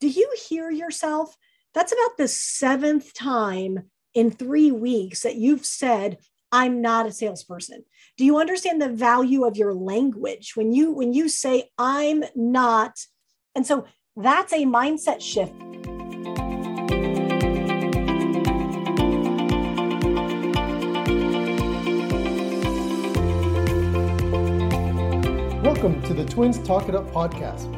do you hear yourself? That's about the seventh time in three weeks that you've said, I'm not a salesperson. Do you understand the value of your language when you when you say I'm not? And so that's a mindset shift. Welcome to the Twins Talk It Up podcast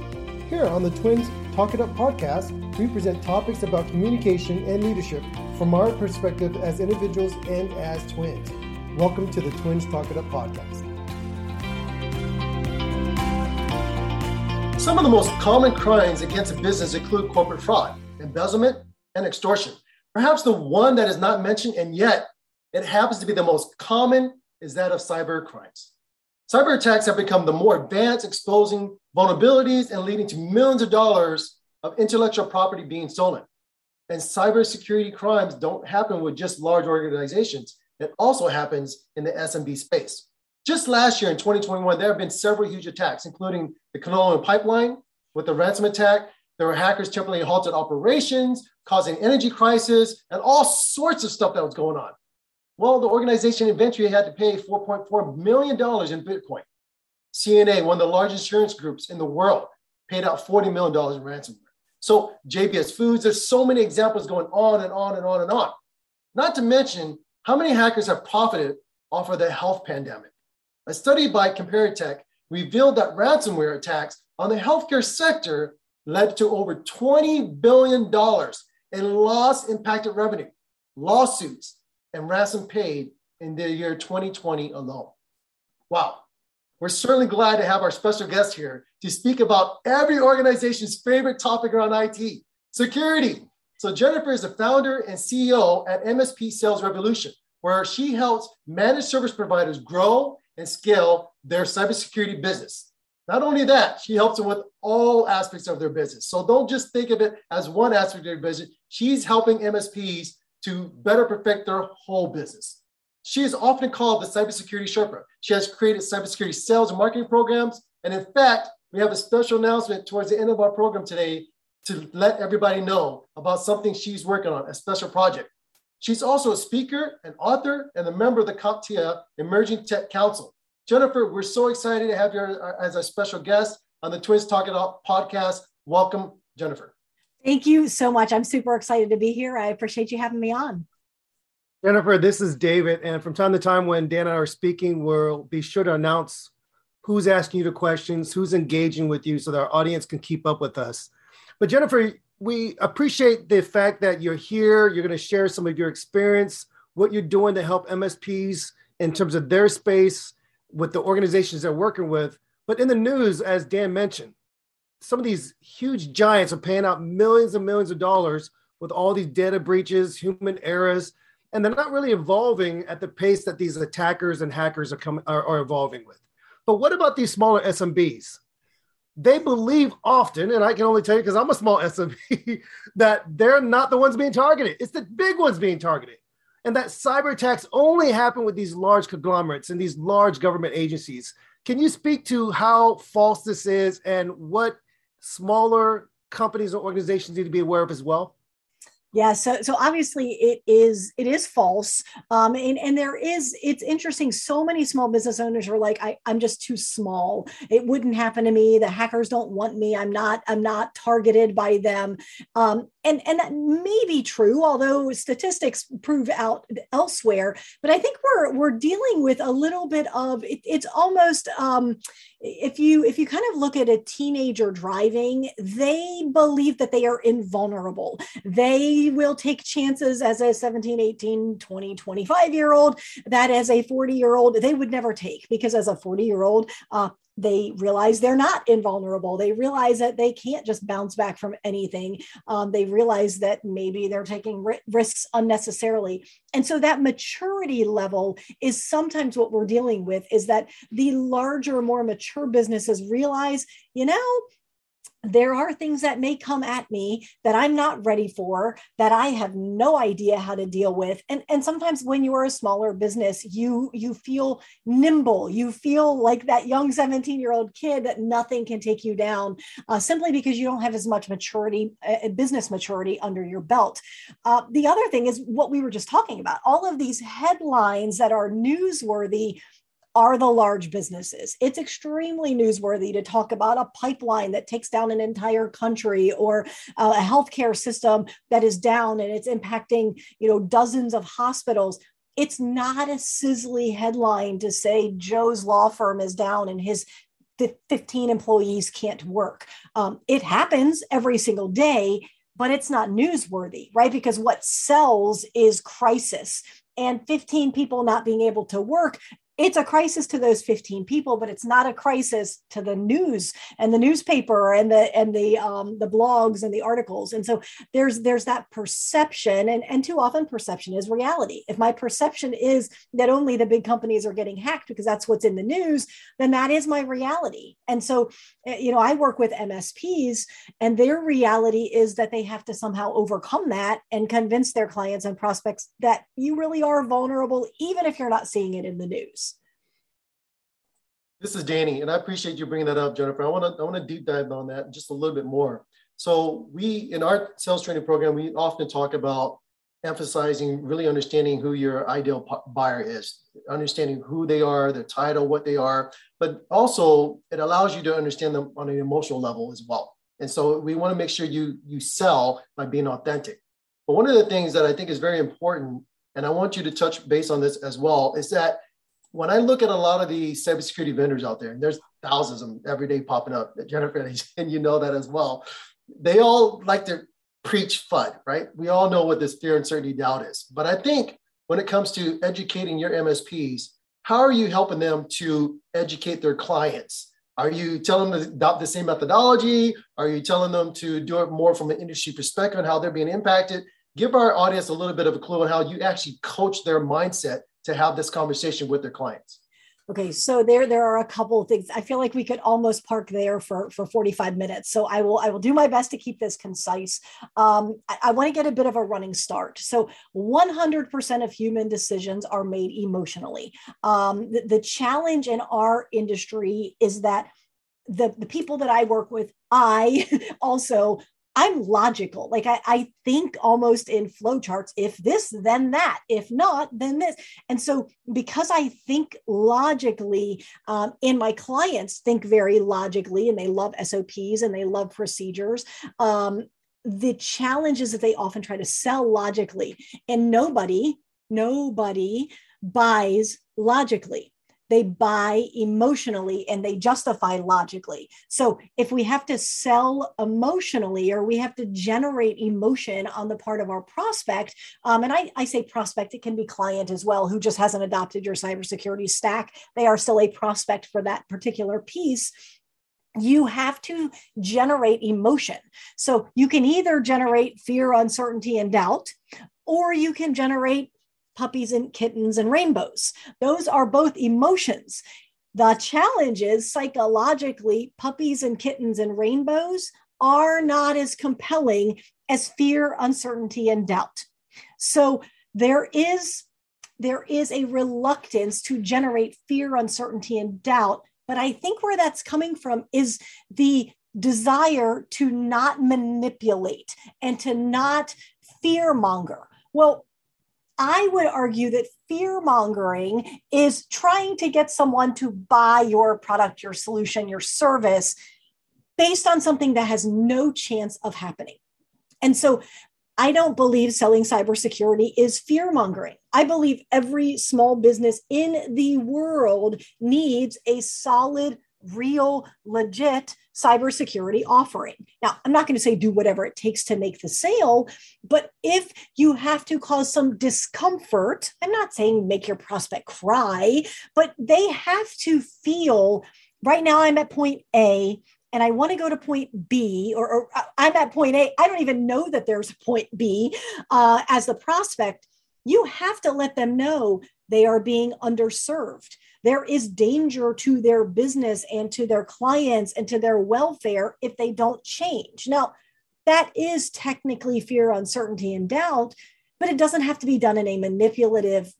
Here on the Twins Talk It Up podcast, we present topics about communication and leadership from our perspective as individuals and as twins. Welcome to the Twins Talk It Up podcast. Some of the most common crimes against a business include corporate fraud, embezzlement, and extortion. Perhaps the one that is not mentioned, and yet it happens to be the most common, is that of cyber crimes. Cyber attacks have become the more advanced, exposing vulnerabilities and leading to millions of dollars of intellectual property being stolen. And cybersecurity crimes don't happen with just large organizations. It also happens in the SMB space. Just last year in 2021, there have been several huge attacks, including the Colonial Pipeline with the ransom attack. There were hackers temporarily halted operations, causing energy crisis, and all sorts of stuff that was going on. Well, the organization eventually had to pay $4.4 million in Bitcoin. CNA, one of the largest insurance groups in the world, paid out $40 million in ransomware. So JBS Foods, there's so many examples going on and on and on and on. Not to mention how many hackers have profited off of the health pandemic. A study by Comparitech revealed that ransomware attacks on the healthcare sector led to over $20 billion in lost impacted revenue, lawsuits, and ransom paid in the year 2020 alone. Wow. We're certainly glad to have our special guest here to speak about every organization's favorite topic around IT security. So, Jennifer is the founder and CEO at MSP Sales Revolution, where she helps managed service providers grow and scale their cybersecurity business. Not only that, she helps them with all aspects of their business. So, don't just think of it as one aspect of their business. She's helping MSPs to better perfect their whole business. She is often called the cybersecurity Sherpa. She has created cybersecurity sales and marketing programs. And in fact, we have a special announcement towards the end of our program today to let everybody know about something she's working on, a special project. She's also a speaker, an author, and a member of the CompTIA Emerging Tech Council. Jennifer, we're so excited to have you as a special guest on the Twins Talk It Out podcast. Welcome, Jennifer. Thank you so much. I'm super excited to be here. I appreciate you having me on. Jennifer, this is David. And from time to time, when Dan and I are speaking, we'll be sure to announce who's asking you the questions, who's engaging with you so that our audience can keep up with us. But Jennifer, we appreciate the fact that you're here. You're going to share some of your experience, what you're doing to help MSPs in terms of their space with the organizations they're working with. But in the news, as Dan mentioned, some of these huge giants are paying out millions and millions of dollars with all these data breaches, human errors, and they're not really evolving at the pace that these attackers and hackers are coming are, are evolving with. But what about these smaller SMBs? They believe often, and I can only tell you because I'm a small SMB, that they're not the ones being targeted. It's the big ones being targeted. And that cyber attacks only happen with these large conglomerates and these large government agencies. Can you speak to how false this is and what smaller companies or organizations need to be aware of as well? Yeah, so so obviously it is it is false, um, and and there is it's interesting. So many small business owners are like, I, I'm just too small. It wouldn't happen to me. The hackers don't want me. I'm not I'm not targeted by them. Um, and and that may be true, although statistics prove out elsewhere. But I think we're we're dealing with a little bit of it, it's almost um, if you if you kind of look at a teenager driving, they believe that they are invulnerable. They will take chances as a 17, 18, 20, 25 year old that as a 40 year old they would never take because as a 40 year old, uh, they realize they're not invulnerable. They realize that they can't just bounce back from anything. Um, they realize that maybe they're taking ri- risks unnecessarily. And so that maturity level is sometimes what we're dealing with is that the larger, more mature businesses realize, you know, there are things that may come at me that I'm not ready for, that I have no idea how to deal with. And, and sometimes when you are a smaller business, you you feel nimble. You feel like that young 17 year old kid that nothing can take you down uh, simply because you don't have as much maturity, uh, business maturity under your belt. Uh, the other thing is what we were just talking about. All of these headlines that are newsworthy are the large businesses. It's extremely newsworthy to talk about a pipeline that takes down an entire country or uh, a healthcare system that is down and it's impacting, you know, dozens of hospitals. It's not a sizzly headline to say Joe's law firm is down and his 15 employees can't work. Um, it happens every single day, but it's not newsworthy, right? Because what sells is crisis and 15 people not being able to work it's a crisis to those 15 people but it's not a crisis to the news and the newspaper and the and the um, the blogs and the articles. And so there's there's that perception and and too often perception is reality. If my perception is that only the big companies are getting hacked because that's what's in the news then that is my reality. And so eh, you know i work with msps and their reality is that they have to somehow overcome that and convince their clients and prospects that you really are vulnerable even if you're not seeing it in the news this is Danny, and I appreciate you bringing that up, Jennifer. I want to I want to deep dive on that just a little bit more. So we in our sales training program, we often talk about emphasizing really understanding who your ideal buyer is, understanding who they are, their title, what they are, but also it allows you to understand them on an emotional level as well. And so we want to make sure you you sell by being authentic. But one of the things that I think is very important, and I want you to touch base on this as well, is that when I look at a lot of the cybersecurity vendors out there, and there's thousands of them every day popping up, Jennifer, and you know that as well, they all like to preach FUD, right? We all know what this fear, uncertainty, doubt is. But I think when it comes to educating your MSPs, how are you helping them to educate their clients? Are you telling them to adopt the same methodology? Are you telling them to do it more from an industry perspective and how they're being impacted? Give our audience a little bit of a clue on how you actually coach their mindset to have this conversation with their clients? Okay, so there there are a couple of things. I feel like we could almost park there for for 45 minutes. So I will I will do my best to keep this concise. Um, I, I want to get a bit of a running start. So 100% of human decisions are made emotionally. Um, the, the challenge in our industry is that the, the people that I work with, I also I'm logical. Like I, I think almost in flowcharts. If this, then that. If not, then this. And so, because I think logically, um, and my clients think very logically, and they love SOPs and they love procedures. Um, the challenge is that they often try to sell logically, and nobody, nobody buys logically they buy emotionally and they justify logically. So if we have to sell emotionally or we have to generate emotion on the part of our prospect, um, and I, I say prospect, it can be client as well who just hasn't adopted your cybersecurity stack. They are still a prospect for that particular piece you have to generate emotion. So you can either generate fear, uncertainty, and doubt, or you can generate puppies and kittens and rainbows. Those are both emotions. The challenge is psychologically, puppies and kittens and rainbows are not as compelling as fear, uncertainty, and doubt. So there is there is a reluctance to generate fear, uncertainty, and doubt. But I think where that's coming from is the desire to not manipulate and to not fear monger. Well, I would argue that fear mongering is trying to get someone to buy your product, your solution, your service based on something that has no chance of happening. And so I don't believe selling cybersecurity is fear mongering. I believe every small business in the world needs a solid real, legit cybersecurity offering. Now, I'm not going to say do whatever it takes to make the sale, but if you have to cause some discomfort, I'm not saying make your prospect cry, but they have to feel right now I'm at point A and I want to go to point B, or, or, I'm at point A. I don't even know that there's point B uh, as the prospect. You have to let them know they are being underserved there is danger to their business and to their clients and to their welfare if they don't change. Now, that is technically fear, uncertainty, and doubt, but it doesn't have to be done in a manipulative,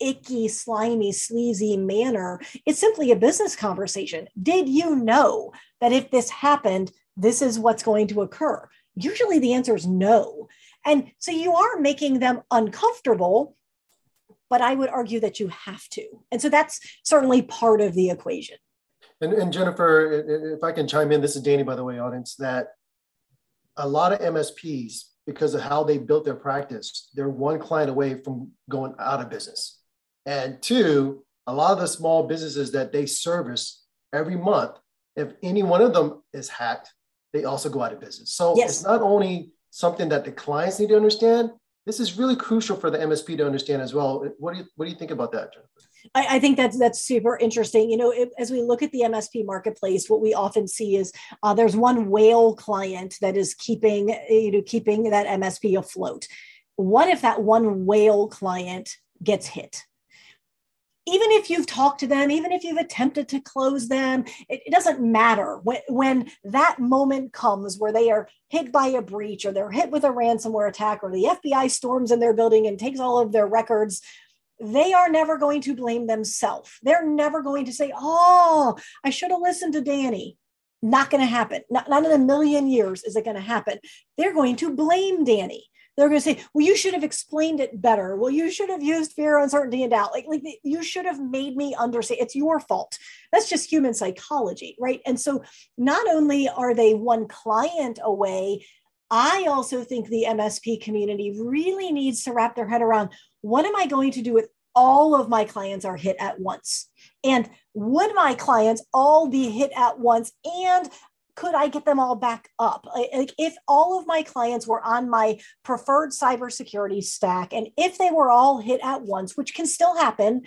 icky, slimy, sleazy manner. It's simply a business conversation. Did you know that if this happened, this is what's going to occur? Usually the answer is no. And so you are making them uncomfortable but I would argue that you have to. And so that's certainly part of the equation. And, and Jennifer, if I can chime in, this is Danny, by the way, audience, that a lot of MSPs, because of how they built their practice, they're one client away from going out of business. And two, a lot of the small businesses that they service every month, if any one of them is hacked, they also go out of business. So yes. it's not only something that the clients need to understand, this is really crucial for the MSP to understand as well. What do you what do you think about that, Jennifer? I, I think that's that's super interesting. You know, it, as we look at the MSP marketplace, what we often see is uh, there's one whale client that is keeping you know keeping that MSP afloat. What if that one whale client gets hit? Even if you've talked to them, even if you've attempted to close them, it, it, doesn't matter. When, when that moment comes where they are hit by a breach or they're hit with a ransomware attack or the FBI storms in their building and takes all of their records, they are never going to blame themselves. They're never going to say, Oh, I should have listened to Danny. Not going to happen. Not, not in a million years is it going to happen. They're going to blame Danny they're going to say, well, you should have explained it better. Well, you should have used fear, uncertainty, and doubt. Like, like you should have made me understand. It's your fault. That's just human psychology, right? And so not only are they one client away, I also think the MSP community really needs to wrap their head around what am I going to do with all of my clients are hit at once? And would my clients all be hit at once and could I get them all back up? Like if all of my clients were on my preferred cybersecurity stack, and if they were all hit at once, which can still happen,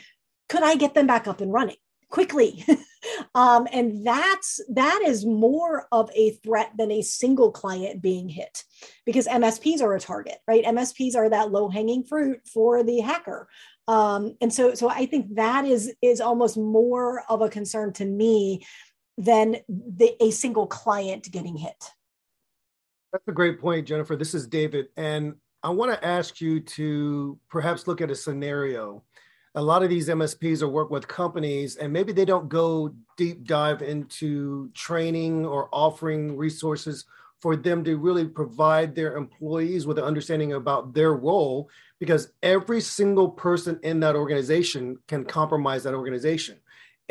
could I get them back up and running quickly? um, and that's that is more of a threat than a single client being hit, because MSPs are a target, right? MSPs are that low hanging fruit for the hacker. Um, and so, so I think that is is almost more of a concern to me than the, a single client getting hit. That's a great point, Jennifer. This is David. And I want to ask you to perhaps look at a scenario. A lot of these MSPs are work with companies, and maybe they don't go deep dive into training or offering resources for them to really provide their employees with an understanding about their role because every single person in that organization can compromise that organization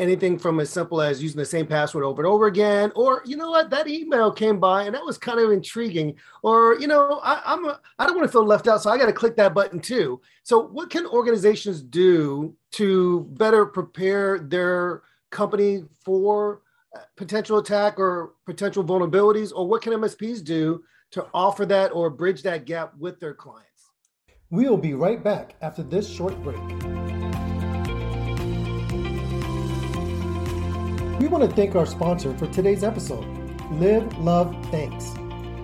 anything from as simple as using the same password over and over again, or you know what, that email came by and that was kind of intriguing, or you know, I, I'm I don't want to feel left out, so I got to click that button too. So, what can organizations do to better prepare their company for uh, potential attack or potential vulnerabilities, or what can MSPs do to offer that or bridge that gap with their clients? We'll be right back after this short break. We want to thank our sponsor for today's episode, Live, Love, Thanks.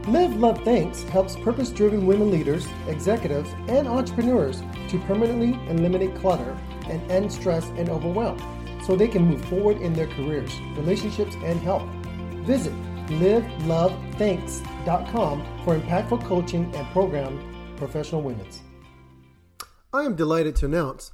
Live, Love, Thanks helps purpose driven women leaders, executives, and entrepreneurs to permanently eliminate clutter and end stress and overwhelm so they can move forward in their careers, relationships, and health. Visit livelovethanks.com for impactful coaching and program professional women's. I am delighted to announce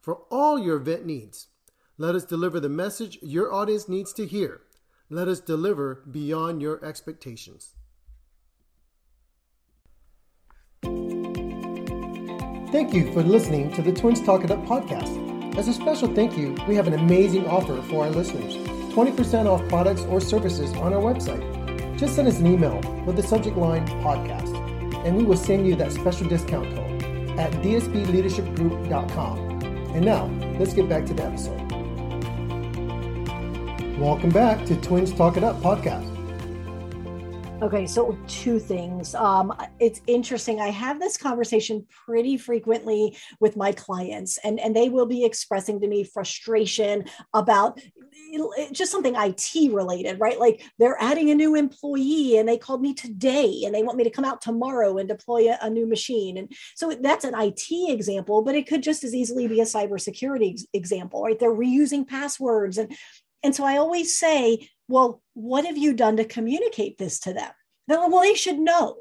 for all your event needs. Let us deliver the message your audience needs to hear. Let us deliver beyond your expectations. Thank you for listening to the Twins Talk It Up podcast. As a special thank you, we have an amazing offer for our listeners 20% off products or services on our website. Just send us an email with the subject line podcast, and we will send you that special discount code at dsbleadershipgroup.com. And now, let's get back to the episode. Welcome back to Twins Talk It Up podcast. Okay, so two things. Um, it's interesting. I have this conversation pretty frequently with my clients, and, and they will be expressing to me frustration about just something IT related, right? Like they're adding a new employee and they called me today and they want me to come out tomorrow and deploy a, a new machine. And so that's an IT example, but it could just as easily be a cybersecurity ex- example, right? They're reusing passwords and and so I always say, well, what have you done to communicate this to them? They're like, well, they should know.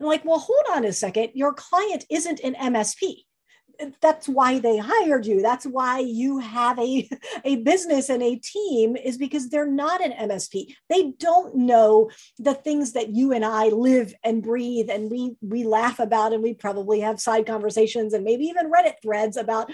I'm like, well, hold on a second. Your client isn't an MSP that's why they hired you. That's why you have a, a business and a team is because they're not an msp they don't know the things that you and i live and breathe and we we laugh about and we probably have side conversations and maybe even reddit threads about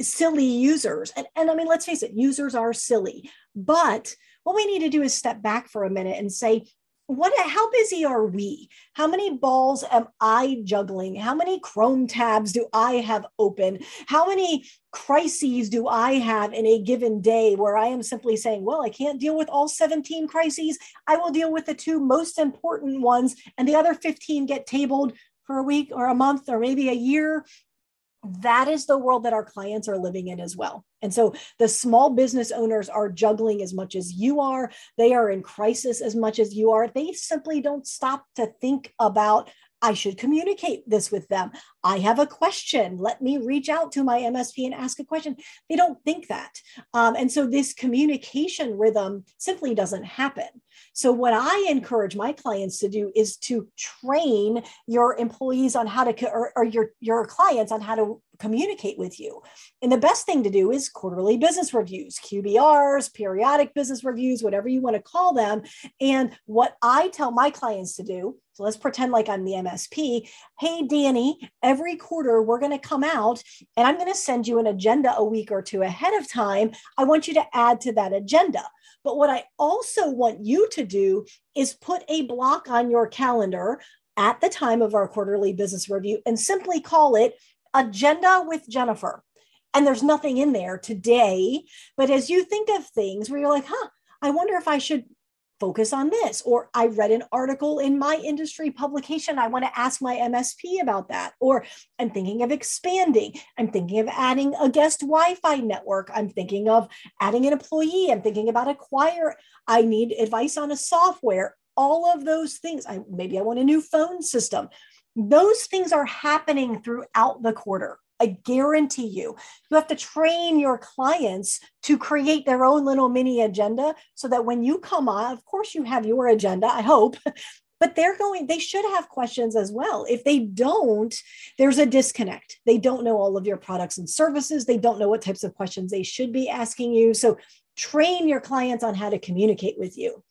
silly users. And, and i mean let's face it users are silly. But what we need to do is step back for a minute and say what how busy are we? How many balls am i juggling? How many chrome tabs do i have open? How many crises do i have in a given day where i am simply saying well i can't deal with all 17 crises. I will deal with the two most important ones and the other 15 get tabled for a week or a month or maybe a year that is the world that our clients are living in as well. And so the small business owners are juggling as much as you are. They are in crisis as much as you are. They simply don't stop to think about I should communicate this with them. I have a question. Let me reach out to my MSP and ask a question. They don't think that. Um, and so this communication rhythm simply doesn't happen. So, what I encourage my clients to do is to train your employees on how to, or, or your, your clients on how to communicate with you. And the best thing to do is quarterly business reviews, QBRs, periodic business reviews, whatever you want to call them. And what I tell my clients to do, so let's pretend like I'm the MSP. Hey, Danny, every quarter we're going to come out and I'm going to send you an agenda a week or two ahead of time. I want you to add to that agenda. But what I also want you to do is put a block on your calendar at the time of our quarterly business review and simply call it Agenda with Jennifer. And there's nothing in there today. But as you think of things where you're like, huh, I wonder if I should focus on this. Or I read an article in my industry publication. I want to ask my MSP about that. Or I'm thinking of expanding. I'm thinking of adding a guest Wi Fi network. I'm thinking of adding an employee. I'm thinking about acquire. I need advice on a software. All of those things. I maybe I want a new phone system. Those things are happening throughout the quarter. I guarantee you, you have to train your clients to create their own little mini agenda so that when you come on, of course, you have your agenda, I hope, but they're going, they should have questions as well. If they don't, there's a disconnect. They don't know all of your products and services, they don't know what types of questions they should be asking you. So train your clients on how to communicate with you.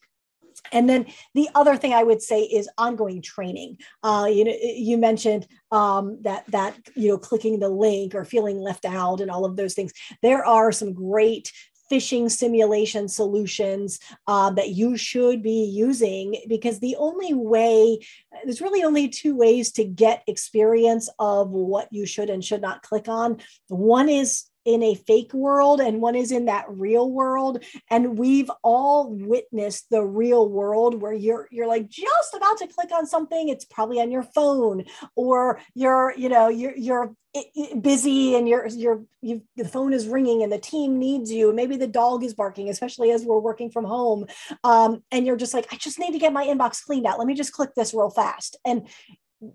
And then the other thing I would say is ongoing training. Uh, you know, you mentioned um, that that you know clicking the link or feeling left out and all of those things. There are some great phishing simulation solutions uh, that you should be using because the only way there's really only two ways to get experience of what you should and should not click on one is in a fake world and one is in that real world. And we've all witnessed the real world where you're you're like just about to click on something. It's probably on your phone or you're you know you're you're busy and you're you're you the phone is ringing and the team needs you. Maybe the dog is barking especially as we're working from home. Um, and you're just like i just need to get my inbox cleaned out. Let me just click this real fast. And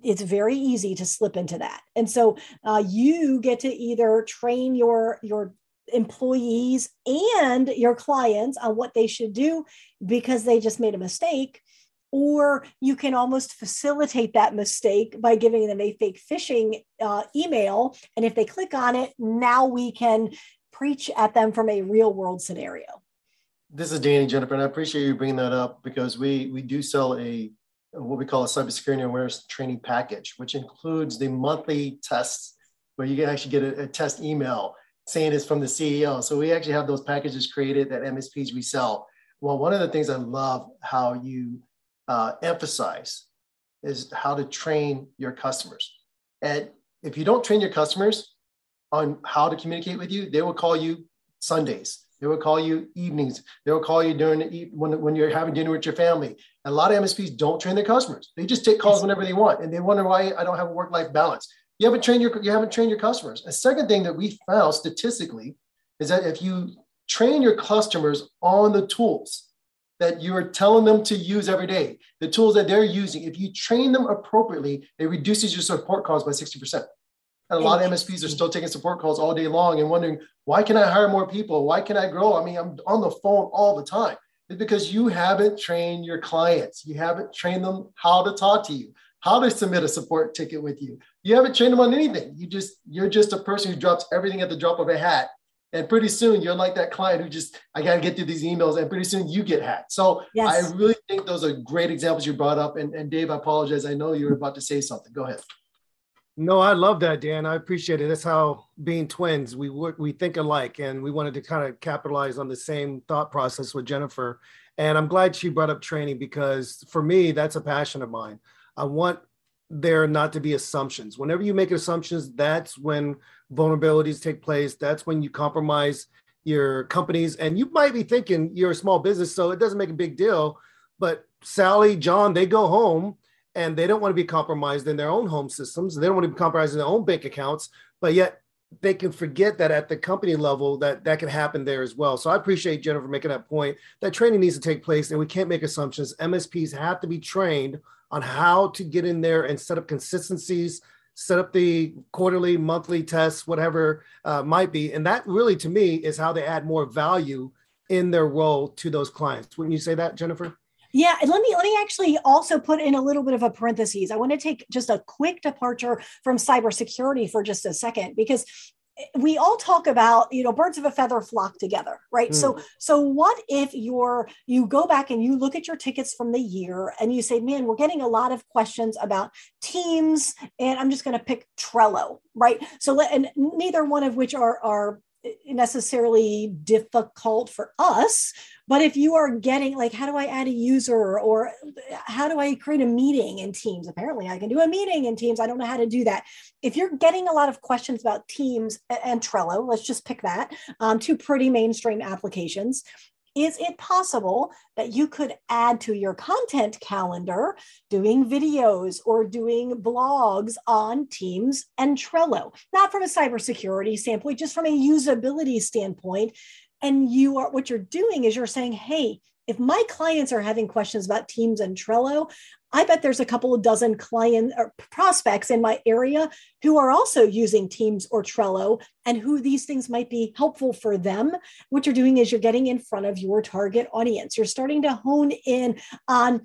it's very easy to slip into that. And so uh, you get to either train your your employees and your clients on what they should do because they just made a mistake or you can almost facilitate that mistake by giving them a fake phishing uh, email. And if they click on it now we can preach at them from a real world scenario. This is danny jennifer and i appreciate you bringing that up because we we do sell a what we call a cybersecurity awareness training package, which includes the monthly tests where you can actually get a, a, test email saying it's from the CEO. So we actually have those packages created that MSPs we sell. Well, one of the things I love how you uh, emphasize is how to train your customers. And if you don't train your customers on how to communicate with you, they will call you Sundays. They will call you evenings. They will call you during the, when, when you're having dinner with your family. A lot of MSPs don't train their customers. They just take calls whenever they want, and they wonder why I don't have a work-life balance. You haven't trained your you haven't trained your customers. A second thing that we found statistically is that if you train your customers on the tools that you're telling them to use every day, the tools that they're using, if you train them appropriately, it reduces your support calls by 60%. And a lot of MSPs are still taking support calls all day long and wondering, why can I hire more people? Why can I grow? I mean, I'm on the phone all the time. It's because you haven't trained your clients. You haven't trained them how to talk to you, how to submit a support ticket with you. You haven't trained them on anything. You just, you're just a person who drops everything at the drop of a hat. And pretty soon you're like that client who just, I got to get through these emails and pretty soon you get hacked. So yes. I really think those are great examples you brought up. And, and Dave, I apologize. I know you were about to say something. Go ahead. No, I love that, Dan. I appreciate it. That's how being twins, we we think alike, and we wanted to kind of capitalize on the same thought process with Jennifer. And I'm glad she brought up training because for me, that's a passion of mine. I want there not to be assumptions. Whenever you make assumptions, that's when vulnerabilities take place. That's when you compromise your companies. And you might be thinking you're a small business, so it doesn't make a big deal. But Sally, John, they go home and they don't want to be compromised in their own home systems. They don't want to be compromised in their own bank accounts, but yet they can forget that at the company level that that can happen there as well. So I appreciate Jennifer making that point. That training needs to take place, and we can't make assumptions. MSPs have to be trained on how to get in there and set up consistencies, set up the quarterly, monthly tests, whatever uh, might be, and that really, to me, is how they add more value in their role to those clients. Wouldn't you say that, Jennifer? Yeah, and let me let me actually also put in a little bit of a parenthesis. I want to take just a quick departure from cybersecurity for just a second because we all talk about you know birds of a feather flock together right mm. so so what if you're you go back and you look at your tickets from the year and you say man we're getting a lot of questions about teams and i'm just going to pick trello right so and neither one of which are are necessarily difficult for us but if you are getting like how do i add a user or how do i create a meeting in teams apparently i can do a meeting in teams i don't know how to do that if you're getting a lot of questions about teams and trello let's just pick that um, two pretty mainstream applications is it possible that you could add to your content calendar doing videos or doing blogs on Teams and Trello? Not from a cybersecurity standpoint, just from a usability standpoint. And you are what you're doing is you're saying, hey, if my clients are having questions about Teams and Trello, I bet there's a couple of dozen client or prospects in my area who are also using Teams or Trello and who these things might be helpful for them. What you're doing is you're getting in front of your target audience. You're starting to hone in on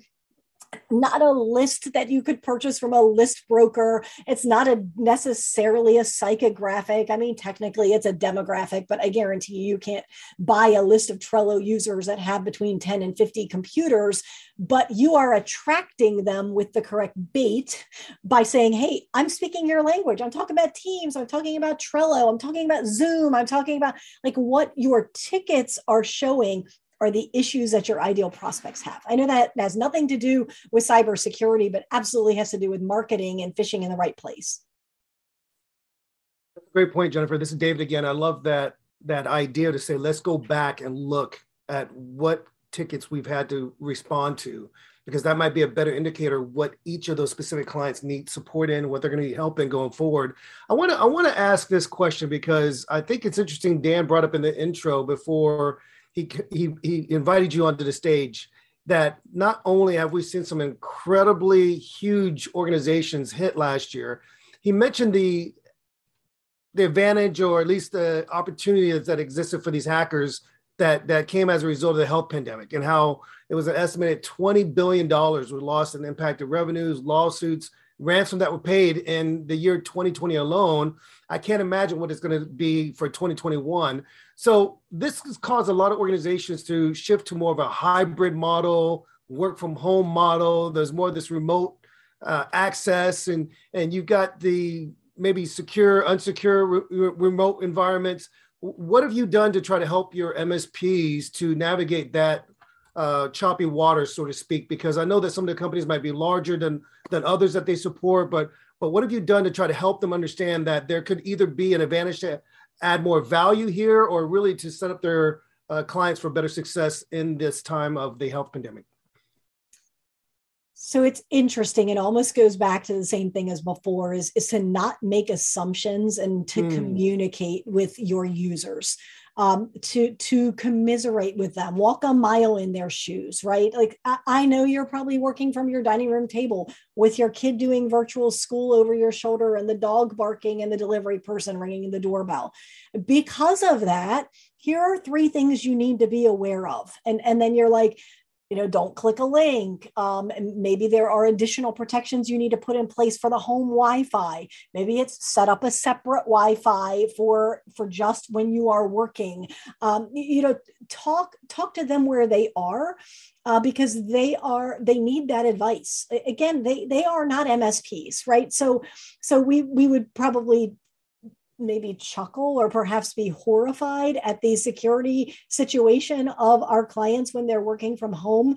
not a list that you could purchase from a list broker. It's not a necessarily a psychographic. I mean, technically it's a demographic, but I guarantee you, you can't buy a list of Trello users that have between 10 and 50 computers, but you are attracting them with the correct bait by saying, Hey, I'm speaking your language. I'm talking about Teams. I'm talking about Trello. I'm talking about Zoom. I'm talking about like what your tickets are showing are the issues that your ideal prospects have. I know that has nothing to do with cybersecurity, but absolutely has to do with marketing and fishing in the right place. Great point, Jennifer. This is David again. I love that that idea to say let's go back and look at what tickets we've had to respond to because that might be a better indicator what each of those specific clients need support in what they're going to need help in going forward i want to i want to ask this question because i think it's interesting dan brought up in the intro before he he, he invited you onto the stage that not only have we seen some incredibly huge organizations hit last year he mentioned the the advantage or at least the opportunities that existed for these hackers that that came as a result of the health pandemic and how it was an estimated 20 billion dollars were lost in impacted revenues lawsuits ransom that were paid in the year 2020 alone i can't imagine what it's going to be for 2021 so this has caused a lot of organizations to shift to more of a hybrid model work from home model there's more of this remote uh, access and and you've got the maybe secure, unsecure, re- remote environments. What have you done to try to help your MSPs to navigate that uh, choppy water, so to speak? Because I know that some of the companies might be larger than than others that they support, but but what have you done to try to help them understand that there could either be an advantage to add more value here, or really to set up their uh, clients for better success in this time of the health pandemic? So it's interesting. It almost goes back to the same thing as before is, is to not make assumptions and to mm. communicate with your users. Um, to to commiserate with them, walk a mile in their shoes, right? Like I, I, know you're probably working from your dining room table with your kid doing virtual school over your shoulder and the dog barking and the delivery person ringing the doorbell. Because of that, here are three things you need to be aware of, and and then you're like, you know don't click a link um, and maybe there are additional protections you need to put in place for the home wi-fi. Maybe it's set up a separate wi-fi for for just when you are working. Um, you know talk talk to them where they are uh, because they are they need that advice. Again they they are not msps right? So so we we would probably maybe chuckle or perhaps be horrified at the security situation of our clients when they're working from home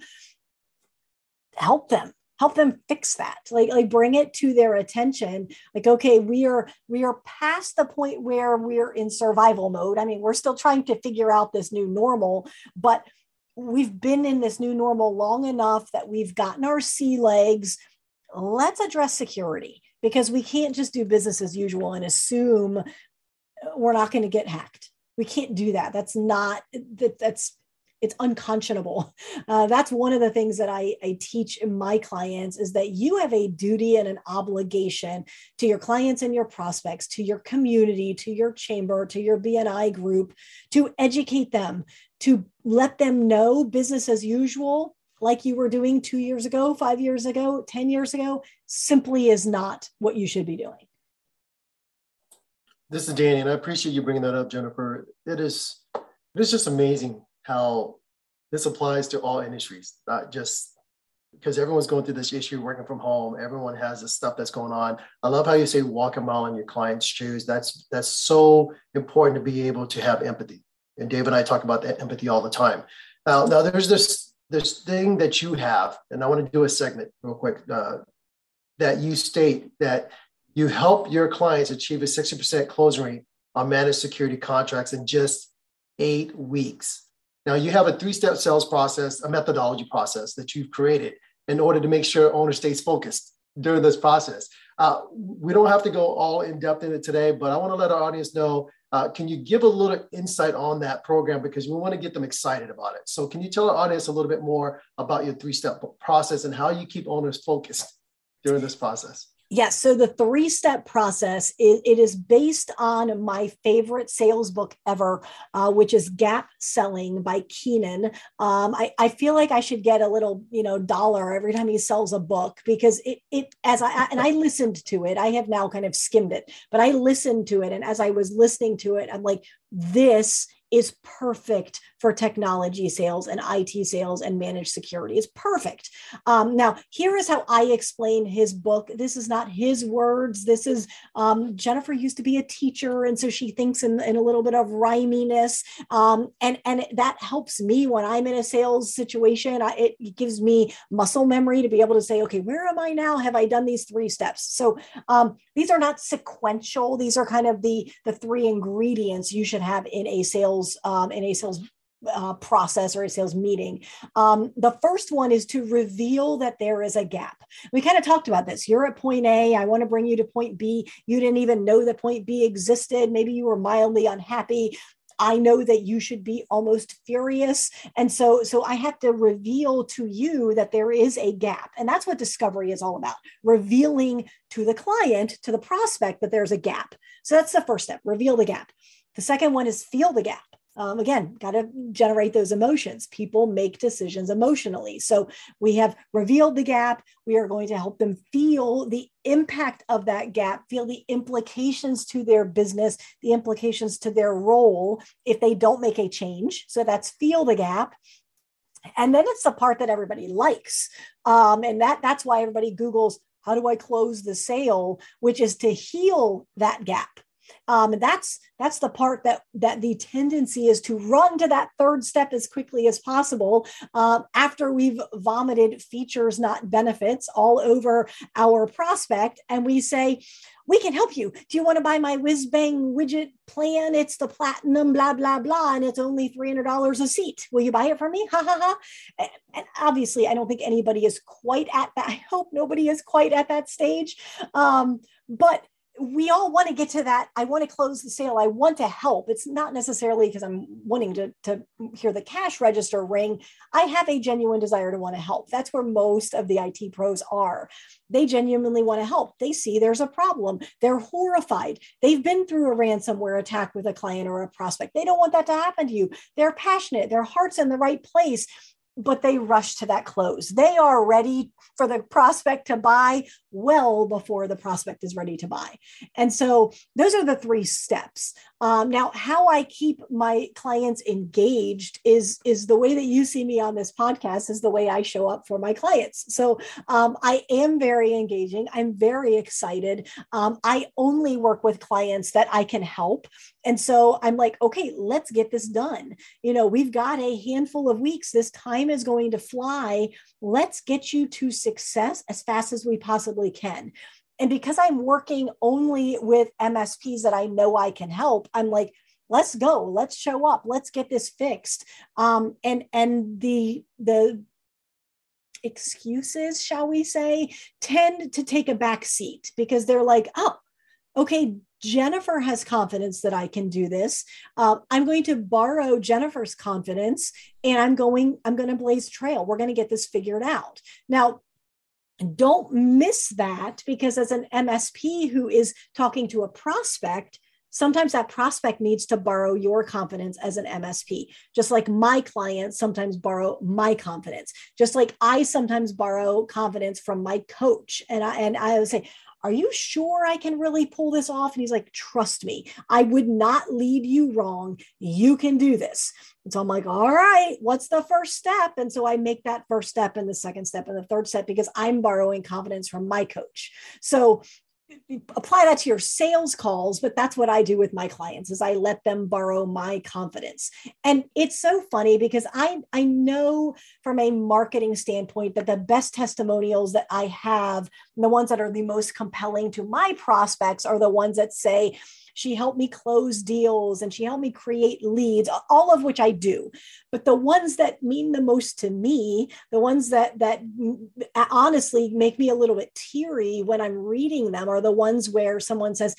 help them help them fix that. Like like bring it to their attention. Like okay we are we are past the point where we're in survival mode. I mean we're still trying to figure out this new normal but we've been in this new normal long enough that we've gotten our sea legs. Let's address security because we can't just do business as usual and assume we're not going to get hacked. We can't do that. That's not that that's it's unconscionable. Uh, that's one of the things that I, I teach my clients is that you have a duty and an obligation to your clients and your prospects, to your community, to your chamber, to your BNI group, to educate them, to let them know business as usual like you were doing two years ago, five years ago, 10 years ago, simply is not what you should be doing. This is Danny, and I appreciate you bringing that up, Jennifer. It is, it is just amazing how this applies to all industries, not just because everyone's going through this issue working from home. Everyone has this stuff that's going on. I love how you say walk a mile in your client's shoes. That's that's so important to be able to have empathy. And Dave and I talk about that empathy all the time. Now, now there's this this thing that you have, and I want to do a segment real quick uh, that you state that you help your clients achieve a 60% closing rate on managed security contracts in just eight weeks. Now, you have a three step sales process, a methodology process that you've created in order to make sure owner stays focused during this process. Uh, we don't have to go all in depth in it today, but I want to let our audience know uh, can you give a little insight on that program because we want to get them excited about it? So, can you tell our audience a little bit more about your three step process and how you keep owners focused during this process? Yes. So the three step process, it, it is based on my favorite sales book ever, uh, which is Gap Selling by Keenan. Um, I, I feel like I should get a little, you know, dollar every time he sells a book because it, it, as I, and I listened to it, I have now kind of skimmed it, but I listened to it. And as I was listening to it, I'm like, this is perfect for technology sales and IT sales and managed security. It's perfect. Um, now, here is how I explain his book. This is not his words. This is um, Jennifer used to be a teacher, and so she thinks in, in a little bit of rhyminess, um, and and that helps me when I'm in a sales situation. I, it gives me muscle memory to be able to say, okay, where am I now? Have I done these three steps? So um, these are not sequential. These are kind of the the three ingredients you should have in a sales um, in a sales uh, process or a sales meeting. Um, the first one is to reveal that there is a gap. We kind of talked about this. You're at point A. I want to bring you to point B. You didn't even know that point B existed. Maybe you were mildly unhappy. I know that you should be almost furious. And so, so I have to reveal to you that there is a gap. And that's what discovery is all about revealing to the client, to the prospect, that there's a gap. So that's the first step reveal the gap. The second one is feel the gap. Um, again, got to generate those emotions. People make decisions emotionally. So we have revealed the gap. We are going to help them feel the impact of that gap, feel the implications to their business, the implications to their role if they don't make a change. So that's feel the gap. And then it's the part that everybody likes. Um, and that, that's why everybody Googles, how do I close the sale, which is to heal that gap um, and that's that's the part that that the tendency is to run to that third step as quickly as possible uh, after we've vomited features, not benefits, all over our prospect, and we say. We can help you. Do you want to buy my whiz bang widget plan? It's the platinum, blah, blah, blah, and it's only $300 a seat. Will you buy it for me? Ha ha ha. And obviously, I don't think anybody is quite at that. I hope nobody is quite at that stage. Um, but we all want to get to that. I want to close the sale. I want to help. It's not necessarily because I'm wanting to, to hear the cash register ring. I have a genuine desire to want to help. That's where most of the IT pros are. They genuinely want to help. They see there's a problem. They're horrified. They've been through a ransomware attack with a client or a prospect. They don't want that to happen to you. They're passionate. Their heart's in the right place but they rush to that close. They are ready for the prospect to buy well before the prospect is ready to buy. And so those are the three steps. Um, now, how I keep my clients engaged is, is the way that you see me on this podcast is the way I show up for my clients. So um, I am very engaging. I'm very excited. Um, I only work with clients that I can help. And so I'm like, okay, let's get this done. You know, we've got a handful of weeks. This time is going to fly. Let's get you to success as fast as we possibly can. And because I'm working only with MSPs that I know I can help, I'm like, let's go, let's show up, let's get this fixed. Um, and and the the excuses, shall we say, tend to take a back seat because they're like, oh, okay, Jennifer has confidence that I can do this. Uh, I'm going to borrow Jennifer's confidence and I'm going, I'm going to blaze trail. We're going to get this figured out. Now, don't miss that because as an MSP who is talking to a prospect, sometimes that prospect needs to borrow your confidence as an MSP. Just like my clients sometimes borrow my confidence. Just like I sometimes borrow confidence from my coach. And I and I would say, are you sure I can really pull this off? And he's like, trust me, I would not lead you wrong. You can do this. And so I'm like, all right, what's the first step? And so I make that first step and the second step and the third step because I'm borrowing confidence from my coach. So apply that to your sales calls but that's what i do with my clients is i let them borrow my confidence and it's so funny because i i know from a marketing standpoint that the best testimonials that i have the ones that are the most compelling to my prospects are the ones that say she helped me close deals and she helped me create leads, all of which I do. But the ones that mean the most to me, the ones that that honestly make me a little bit teary when I'm reading them are the ones where someone says,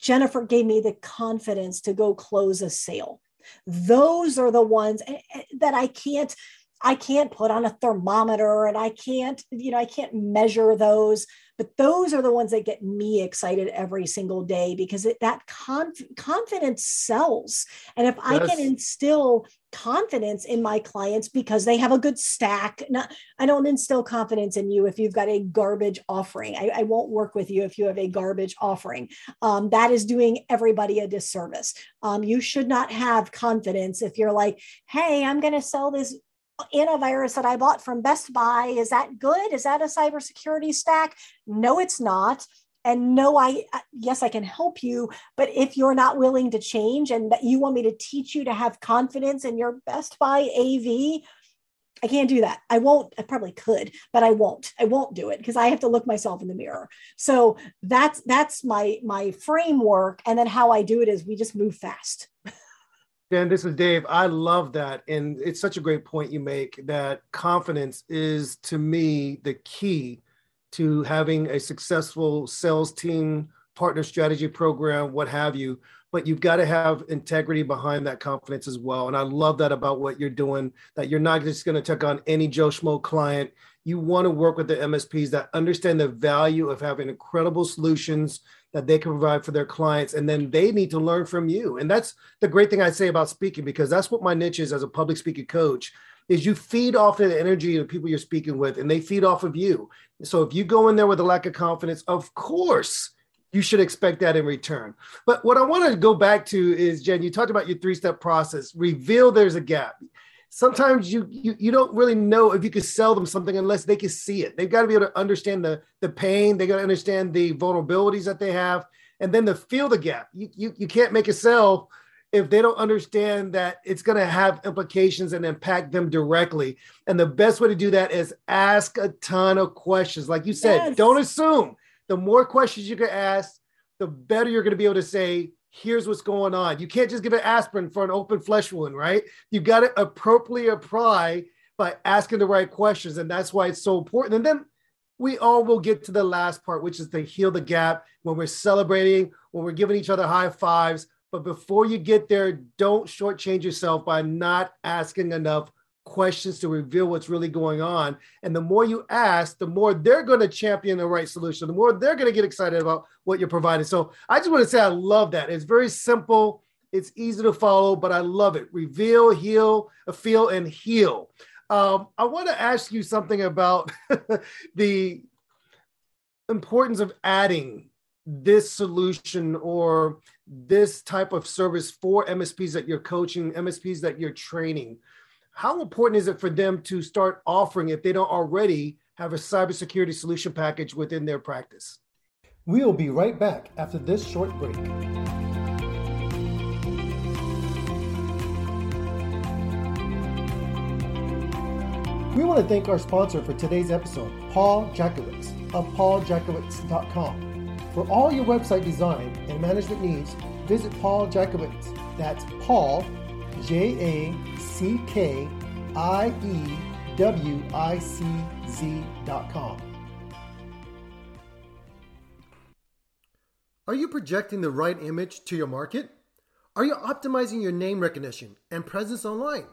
Jennifer gave me the confidence to go close a sale. Those are the ones eh, eh, that I can't I can't put on a thermometer and I can't, you know, I can't measure those. But those are the ones that get me excited every single day because it, that conf- confidence sells. And if yes. I can instill confidence in my clients because they have a good stack, not, I don't instill confidence in you if you've got a garbage offering. I, I won't work with you if you have a garbage offering. Um, that is doing everybody a disservice. Um, you should not have confidence if you're like, hey, I'm going to sell this antivirus that I bought from Best Buy. Is that good? Is that a cybersecurity stack? No, it's not. And no, I, yes, I can help you. But if you're not willing to change and that you want me to teach you to have confidence in your Best Buy AV, I can't do that. I won't. I probably could, but I won't. I won't do it because I have to look myself in the mirror. So that's that's my my framework. And then how I do it is we just move fast. Dan, this is Dave. I love that. And it's such a great point you make that confidence is, to me, the key to having a successful sales team, partner strategy program, what have you. But you've got to have integrity behind that confidence as well. And I love that about what you're doing, that you're not just going to take on any Joe Schmo client. You want to work with the MSPs that understand the value of having incredible solutions that they can provide for their clients and then they need to learn from you. And that's the great thing i say about speaking because that's what my niche is as a public speaking coach is you feed off of the energy of the people you're speaking with and they feed off of you. So if you go in there with a lack of confidence of course you should expect that in return. But what i want to go back to is jen you talked about your three step process. Reveal there's a gap sometimes you, you you don't really know if you could sell them something unless they can see it. They've got to be able to understand the the pain. They got to understand the vulnerabilities that they have, and then to feel the gap. You you you can't make a sell if they don't understand that it's going to have implications and impact them directly. And the best way to do that is ask a ton of questions. Like you said, yes. don't assume. The more questions you can ask, the better you're going to be able to say, here's what's going on. You can't just give an aspirin for an open flesh wound, right? You got to appropriately apply by asking the right questions. And that's why it's so important. And then we all will get to the last part, which is to heal the gap when we're celebrating, when we're giving each other high fives. But before you get there, don't shortchange yourself by not asking enough questions to reveal what's really going on. And the more you ask, the more they're going to champion the right solution, the more they're going to get excited about what you're providing. So I just want to say I love that. It's very simple, it's easy to follow, but I love it. Reveal, heal, feel, and heal. Um, I want to ask you something about the importance of adding this solution or this type of service for MSPs that you're coaching, MSPs that you're training how important is it for them to start offering if they don't already have a cybersecurity solution package within their practice? We'll be right back after this short break. We want to thank our sponsor for today's episode, Paul Jackiewicz of pauljackiewicz.com. For all your website design and management needs, visit Paul Jackiewicz. That's Paul, J A C K I E W I C Z dot com. Are you projecting the right image to your market? Are you optimizing your name recognition and presence online?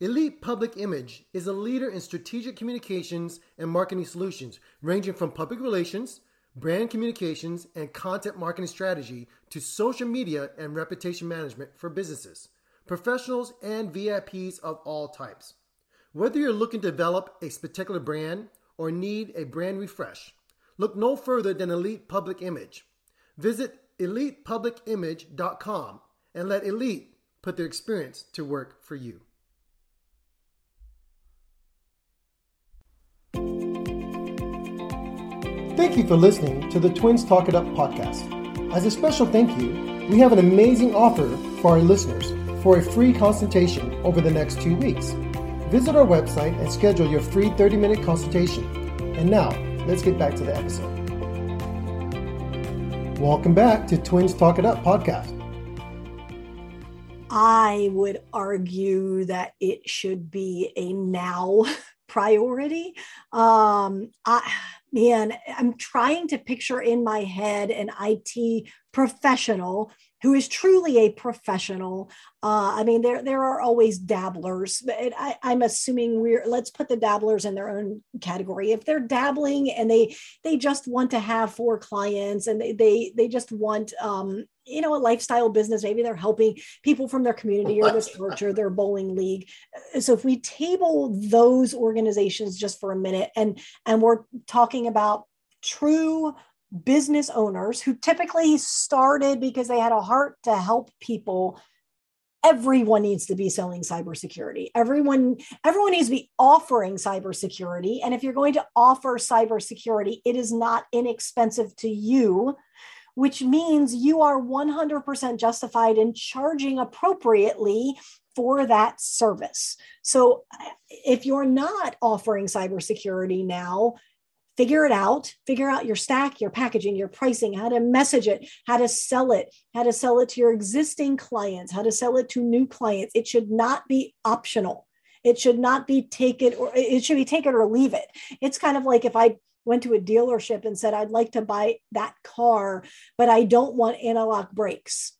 Elite Public Image is a leader in strategic communications and marketing solutions, ranging from public relations, brand communications, and content marketing strategy to social media and reputation management for businesses professionals, and VIPs of all types. Whether you're looking to develop a particular brand or need a brand refresh, look no further than Elite Public Image. Visit elitepublicimage.com and let Elite put their experience to work for you. Thank you for listening to the Twins Talk It Up podcast. As a special thank you, we have an amazing offer for our listeners for a free consultation over the next two weeks. Visit our website and schedule your free 30 minute consultation. And now, let's get back to the episode. Welcome back to Twins Talk It Up podcast. I would argue that it should be a now priority. Um, I, man, I'm trying to picture in my head an IT professional who is truly a professional. Uh, I mean, there there are always dabblers, but it, I, I'm assuming we're let's put the dabblers in their own category. If they're dabbling and they they just want to have four clients and they they, they just want um, you know a lifestyle business, maybe they're helping people from their community or the church or their bowling league. So if we table those organizations just for a minute and and we're talking about true business owners who typically started because they had a heart to help people everyone needs to be selling cybersecurity. Everyone everyone needs to be offering cybersecurity. And if you're going to offer cybersecurity it is not inexpensive to you which means you are 100% justified in charging appropriately for that service. So if you're not offering cybersecurity now figure it out figure out your stack your packaging your pricing how to message it how to sell it how to sell it to your existing clients how to sell it to new clients. It should not be optional. It should not be take it or it should be take it or leave it. It's kind of like if i went to a dealership and said i'd like to buy that car but i don't want anti-lock brakes.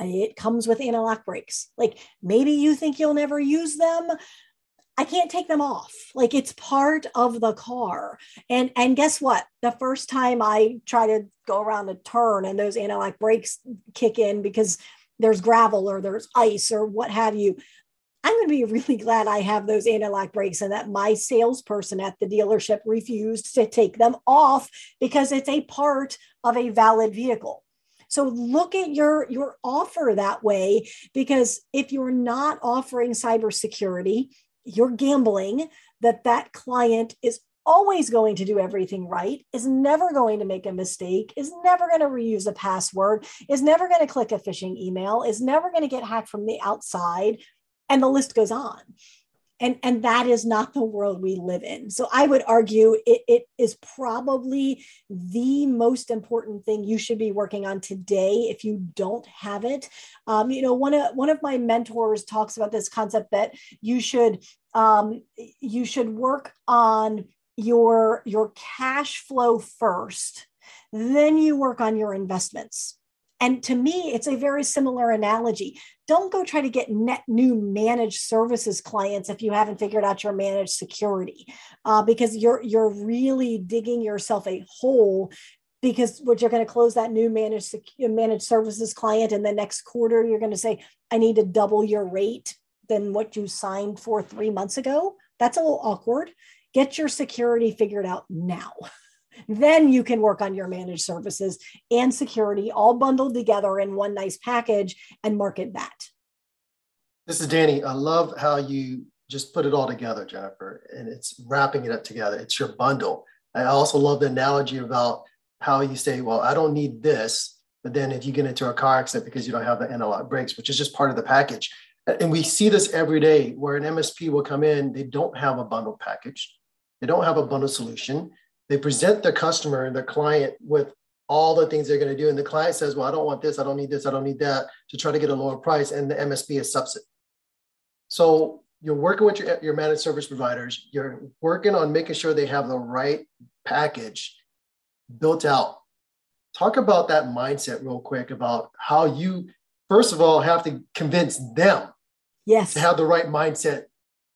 It comes with anti-lock brakes. Like maybe you think you'll never use them I can't take them off. Like it's part of the car. And and guess what? The first time I try to go around a turn and those anti-lock brakes kick in because there's gravel or there's ice or what have you, I'm going to be really glad I have those anti-lock brakes and that my salesperson at the dealership refused to take them off because it's a part of a valid vehicle. So look at your your offer that way because if you're not offering cybersecurity, you're gambling that that client is always going to do everything right, is never going to make a mistake, is never going to reuse a password, is never going to click a phishing email, is never going to get hacked from the outside. And the list goes on and and that is not the world we live in so i would argue it, it is probably the most important thing you should be working on today if you don't have it um, you know one of one of my mentors talks about this concept that you should um, you should work on your your cash flow first then you work on your investments and to me, it's a very similar analogy. Don't go try to get net new managed services clients if you haven't figured out your managed security, uh, because you're you're really digging yourself a hole. Because what you're going to close that new managed managed services client, and the next quarter you're going to say, "I need to double your rate than what you signed for three months ago." That's a little awkward. Get your security figured out now. Then you can work on your managed services and security all bundled together in one nice package and market that. This is Danny. I love how you just put it all together, Jennifer, and it's wrapping it up together. It's your bundle. I also love the analogy about how you say, well, I don't need this. But then if you get into a car accident because you don't have the anti-lock brakes, which is just part of the package. And we see this every day where an MSP will come in, they don't have a bundle package. They don't have a bundle solution they present their customer and their client with all the things they're going to do. And the client says, Well, I don't want this, I don't need this, I don't need that to try to get a lower price. And the MSP is subset. So you're working with your, your managed service providers, you're working on making sure they have the right package built out. Talk about that mindset real quick about how you, first of all, have to convince them yes. to have the right mindset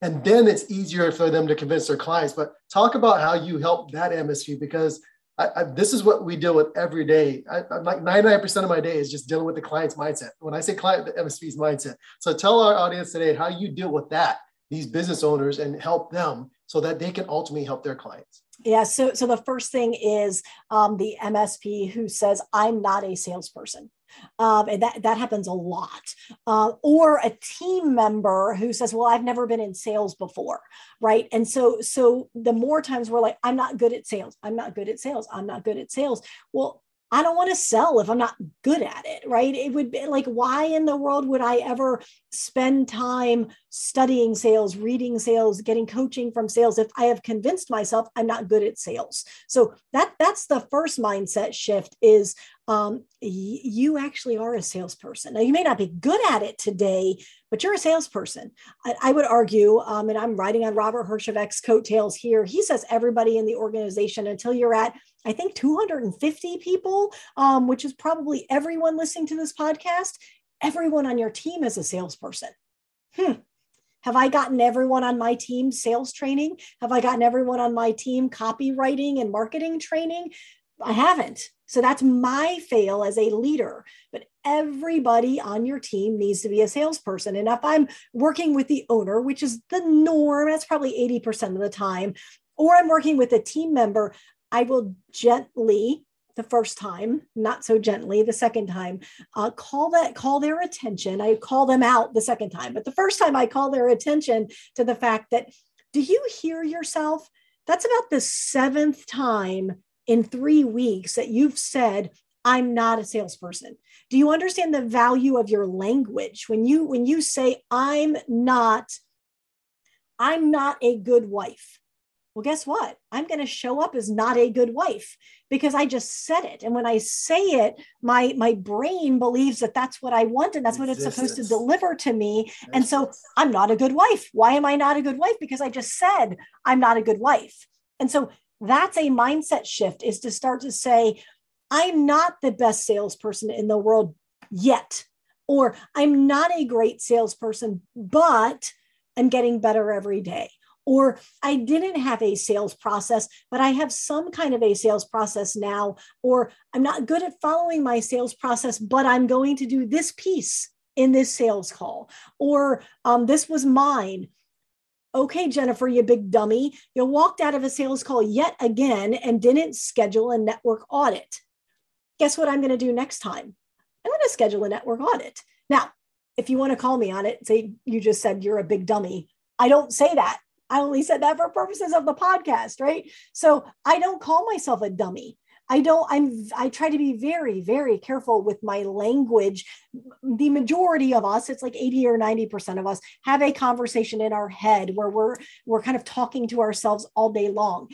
and then it's easier for them to convince their clients. But talk about how you help that MSP because I, I, this is what we deal with every day. I, am like 99% of my day is just dealing with the client's mindset. When I say client, the MSP's mindset. So tell our audience today how you deal with that, these business owners, and help them so that they can ultimately help their clients. Yeah. So, so the first thing is um, the MSP who says, I'm not a salesperson. Um, and that, that happens a lot. Uh, or a team member who says, well, I've never been in sales before. Right. And so, so the more times we're like, I'm not good at sales. I'm not good at sales. I'm not good at sales. Well, I don't want to sell if I'm not good at it, right? It would be like, why in the world would I ever spend time studying sales, reading sales, getting coaching from sales if I have convinced myself I'm not good at sales? So that that's the first mindset shift is um, y- you actually are a salesperson. Now, you may not be good at it today, but you're a salesperson. I, I would argue, um, and I'm riding on Robert Herjavec's coattails here. He says everybody in the organization until you're at, I think, 250 people, um, which is probably everyone listening to this podcast. Everyone on your team is a salesperson. Hmm. Have I gotten everyone on my team sales training? Have I gotten everyone on my team copywriting and marketing training? I haven't. So that's my fail as a leader. But everybody on your team needs to be a salesperson. And if I'm working with the owner, which is the norm, that's probably 80% of the time, or I'm working with a team member, I will gently the first time, not so gently the second time, uh, call that call their attention. I call them out the second time, but the first time I call their attention to the fact that do you hear yourself? That's about the seventh time in three weeks that you've said i'm not a salesperson do you understand the value of your language when you when you say i'm not i'm not a good wife well, guess what? I'm going to show up as not a good wife because I just said it. And when I say it, my my brain believes that that's what I want and that's what it's supposed to deliver to me. And so I'm not a good wife. Why am I not a good wife? Because I just said I'm not a good wife. And so that's a mindset shift is to start to say, I'm not the best salesperson in the world yet, or I'm not a great salesperson, but I'm getting better every day or I didn't have a sales process, but I have some kind of a sales process now, or I'm not good at following my sales process, but I'm going to do this piece in this sales call, or um, this was mine. Okay, Jennifer, you big dummy. You walked out of a sales call yet again and didn't schedule a network audit. Guess what I'm going to do next time? I'm going to schedule a network audit. Now, if you want to call me on it, say you just said you're a big dummy. I don't say that. I only said that for purposes of the podcast, right? So I don't call myself a dummy. I don't, I'm, I try to be very, very careful with my language. The majority of us, it's like 80 or 90% of us have a conversation in our head where we're, we're kind of talking to ourselves all day long.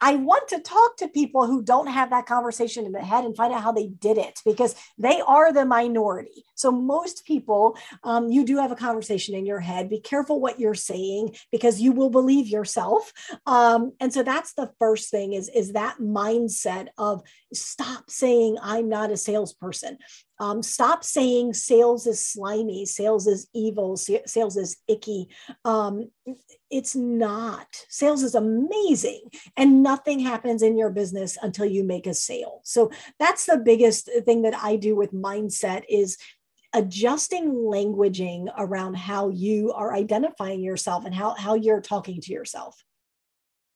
I want to talk to people who don't have that conversation in the head and find out how they did it because they are the minority. So, most people, um, you do have a conversation in your head. Be careful what you're saying because you will believe yourself. Um, and so, that's the first thing is, is that mindset of stop saying, I'm not a salesperson. Um, stop saying sales is slimy, sales is evil, sales is icky. Um, it's not. Sales is amazing, and nothing happens in your business until you make a sale. So that's the biggest thing that I do with mindset is adjusting languaging around how you are identifying yourself and how, how you're talking to yourself.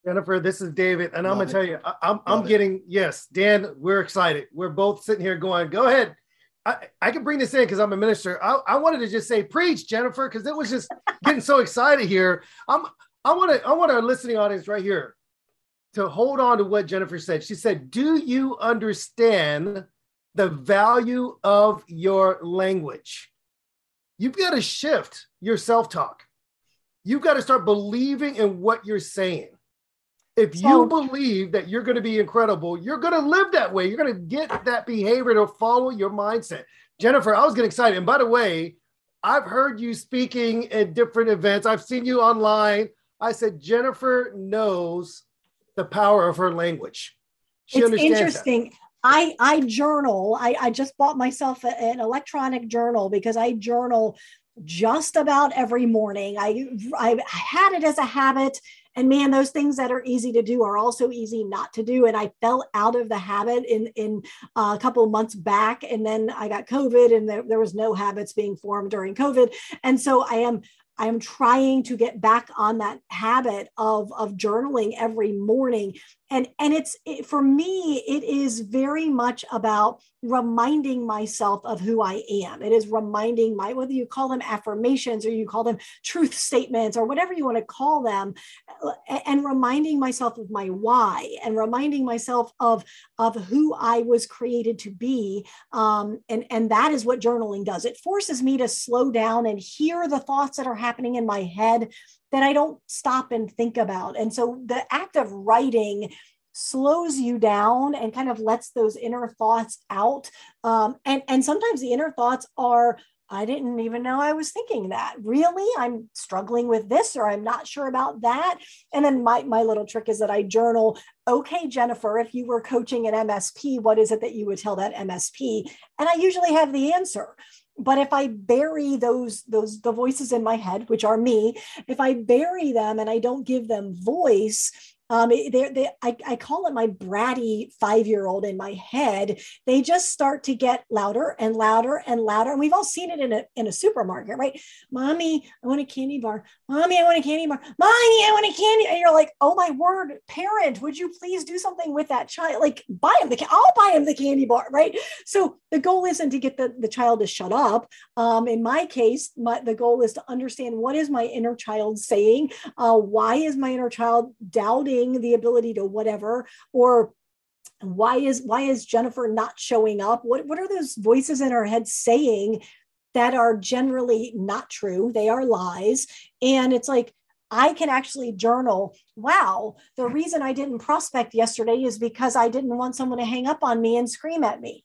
Jennifer, this is David, and Love I'm gonna it. tell you, I, am I'm, I'm getting yes, Dan. We're excited. We're both sitting here going, "Go ahead, I, I can bring this in because I'm a minister. I, I wanted to just say preach, Jennifer, because it was just getting so excited here. I'm I want to I want our listening audience right here to hold on to what Jennifer said. She said, "Do you understand the value of your language? You've got to shift your self-talk. You've got to start believing in what you're saying. If so, you believe that you're going to be incredible, you're going to live that way. You're going to get that behavior to follow your mindset. Jennifer, I was getting excited. And by the way, I've heard you speaking at different events. I've seen you online. I said Jennifer knows the power of her language. She it's interesting. That. I I journal. I, I just bought myself a, an electronic journal because I journal just about every morning. I I had it as a habit and man those things that are easy to do are also easy not to do. And i fell out of the habit in in uh, a couple months back. And then i got covid and there, there was no habits being formed during covid. And so i am I am trying to get back on that habit of, of journaling every morning and and it's it, for me it is very much about reminding myself of who i am. It is reminding my whether you call them affirmations or you call them truth statements or whatever you want to call them and reminding myself of my why and reminding myself of of who i was created to be um, and and that is what journaling does. It forces me to slow down and hear the thoughts that are happening in my head that I don't stop and think about. And so the act of writing slows you down and kind of lets those inner thoughts out. Um, and, and sometimes the inner thoughts are, I didn't even know I was thinking that. Really? I'm struggling with this or I'm not sure about that. And then my, my little trick is that I journal, okay, Jennifer, if you were coaching an MSP, what is it that you would tell that MSP? And I usually have the answer but if i bury those those the voices in my head which are me if i bury them and i don't give them voice um, they, they, I, I call it my bratty five year old in my head. They just start to get louder and louder and louder. And we've all seen it in a, in a supermarket, right? Mommy, I want a candy bar. Mommy, I want a candy bar. Mommy, I want a candy. And you're like, oh my word, parent, would you please do something with that child? Like, buy him the, I'll buy him the candy bar, right? So the goal isn't to get the, the child to shut up. Um, in my case, my, the goal is to understand what is my inner child saying? Uh, why is my inner child doubting? The ability to whatever or why is why is jennifer not showing up? What what are those voices in her head saying that are generally not true? They are lies. And it's like I can actually journal, wow, the reason I didn't prospect yesterday is because I didn't want someone to hang up on me and scream at me.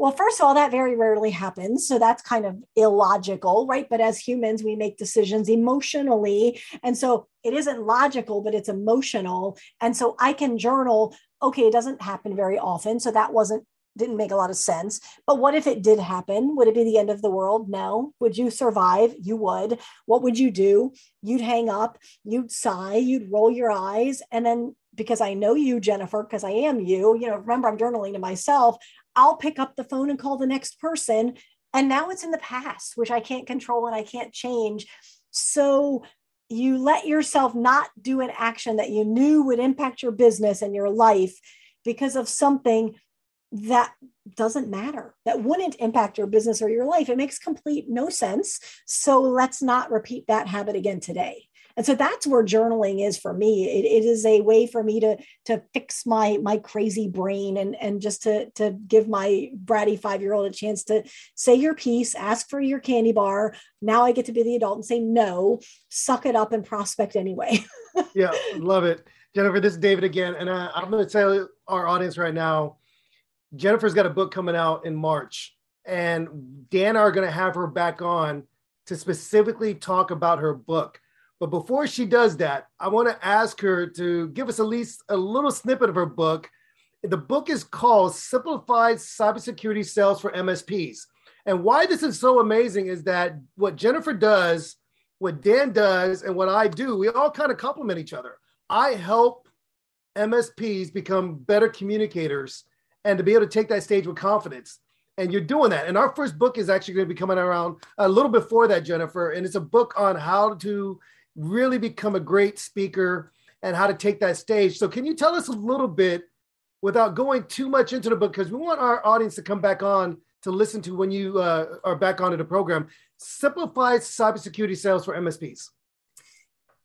Well, first of all, that very rarely happens. So that's kind of illogical, right? But as humans, we make decisions emotionally. And so it isn't logical, but it's emotional. And so I can journal, okay, it doesn't happen very often. So that wasn't didn't make a lot of sense. But what if it did happen? Would it be the end of the world? No. Would you survive? You would. What would you do? You'd hang up, you'd sigh, you'd roll your eyes, and then because I know you, Jennifer, because I am you, you know, remember I'm journaling to myself, I'll pick up the phone and call the next person. And now it's in the past, which I can't control and I can't change. So you let yourself not do an action that you knew would impact your business and your life because of something that doesn't matter, that wouldn't impact your business or your life. It makes complete no sense. So let's not repeat that habit again today and so that's where journaling is for me. It, it is a way for me to to fix my my crazy brain and and just to to give my bratty five year old a chance to say your piece ask for your candy bar. Now i get to be the adult and say no suck it up and prospect anyway. Yeah love it. Jennifer this is david again and I, i'm going to tell our audience right now jennifer's got a book coming out in march and dan are going to have her back on to specifically talk about her book but before she does that, I want to ask her to give us at least a little snippet of her book. The book is called Simplified Cybersecurity Sales for MSPs. And why this is so amazing is that what Jennifer does, what Dan does, and what I do, we all kind of complement each other. I help MSPs become better communicators and to be able to take that stage with confidence. And you're doing that. And our first book is actually going to be coming around a little before that, Jennifer. And it's a book on how to really become a great speaker and how to take that stage. So, can you tell us a little bit without going too much into the book? Because we want our audience to come back on to listen to when you uh, are back onto the program. Simplified cybersecurity sales for MSPs.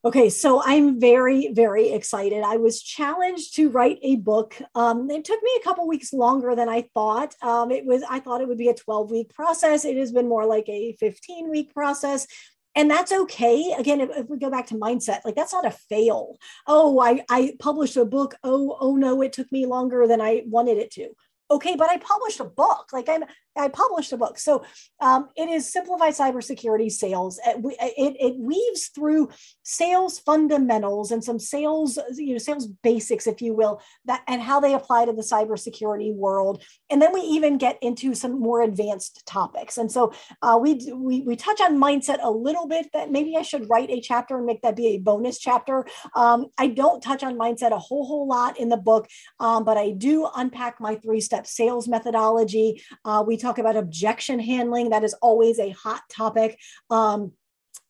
Okay, so I'm very, very excited. I was challenged to write a book. Um, it took me a couple weeks longer than I thought. Um, it was I thought it would be a 12 week process. It has been more like a 15 week process and that's okay. Again if, if, we go back to mindset like that's not a fail. Oh i i published a book. Oh oh no it took me longer than i wanted it to. Okay but i published a book. Like i'm I published a book. So um, it is simplified cybersecurity sales. It, it, it, weaves through sales fundamentals and some sales, you know, sales basics, if you will, that and how they apply to the cybersecurity world. And then we even get into some more advanced topics. And so uh, we, we we touch on mindset a little bit. That maybe I should write a chapter and make that be a bonus chapter. Um, I don't touch on mindset a whole whole lot in the book, um, but I do unpack my three step sales methodology. Uh, we talk about objection handling. That is always a hot topic. Um,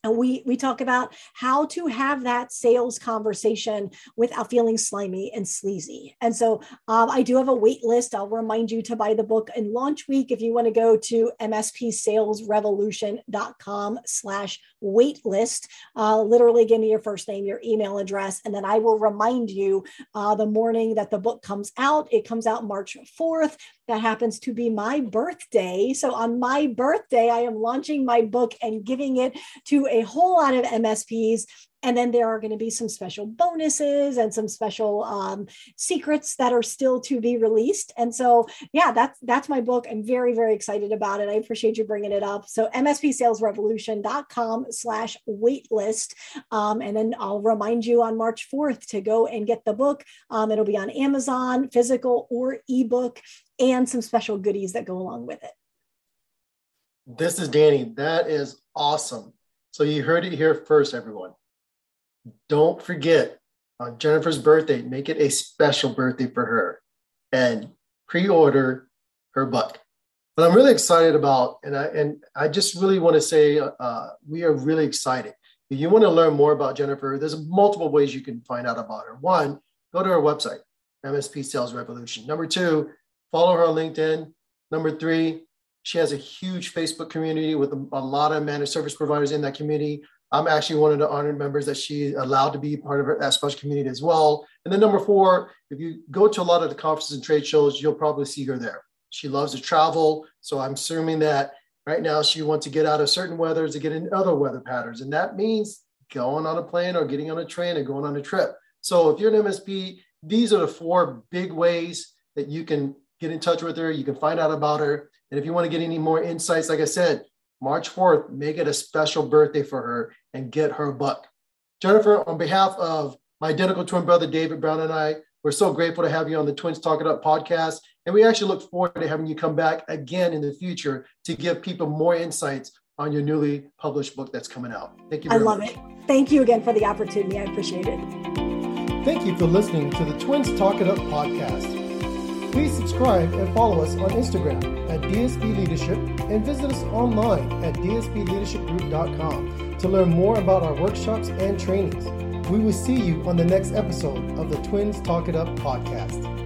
and we we talk about how to have that sales conversation without feeling slimy and sleazy and so um, i do have a wait list i'll remind you to buy the book in launch week if you want to go to mspsalesrevolution.com slash wait list uh, literally give me your first name your email address and then i will remind you uh, the morning that the book comes out it comes out march 4th that happens to be my birthday. So on my birthday, I am launching my book and giving it to a whole lot of MSPs. And then there are going to be some special bonuses and some special um, secrets that are still to be released. And so, yeah, that's that's my book. I'm very very excited about it. I appreciate you bringing it up. So mspsalesrevolution.com slash waitlist, um, and then I'll remind you on March 4th to go and get the book. Um, it'll be on Amazon, physical or ebook, and some special goodies that go along with it. This is Danny. That is awesome. So you heard it here first, everyone don't forget on Jennifer's birthday, make it a special birthday for her and pre-order her book. But I'm really excited about, and I and I just really want to say uh, we are really excited. If you want to learn more about Jennifer, there's multiple ways you can find out about her. One, go to her website, MSP Sales Revolution. Number two, follow her on LinkedIn. Number three, she has a huge Facebook community with a, a lot of managed service providers in that community. I'm actually one of the honored members that she allowed to be part of her, that special community as well. And then number four, if you go to a lot of the conferences and trade shows, you'll probably see her there. She loves to travel. So I'm assuming that right now she wants to get out of certain weathers to get in other weather patterns. And that means going on a plane or getting on a train and going on a trip. So if you're an MSP, these are the four big ways that you can get in touch with her. You can find out about her. And if you want to get any more insights, like I said, March 4th, make it a special birthday for her and get her book. Jennifer, on behalf of my identical twin brother, David Brown, and I, we're so grateful to have you on the Twins Talk It Up podcast. And we actually look forward to having you come back again in the future to give people more insights on your newly published book that's coming out. Thank you. I love much. it. Thank you again for the opportunity. I appreciate it. Thank you for listening to the Twins Talk It Up podcast. Please subscribe and follow us on Instagram at DSB Leadership and visit us online at dsbleadershipgroup.com to learn more about our workshops and trainings. We will see you on the next episode of the Twins Talk It Up podcast.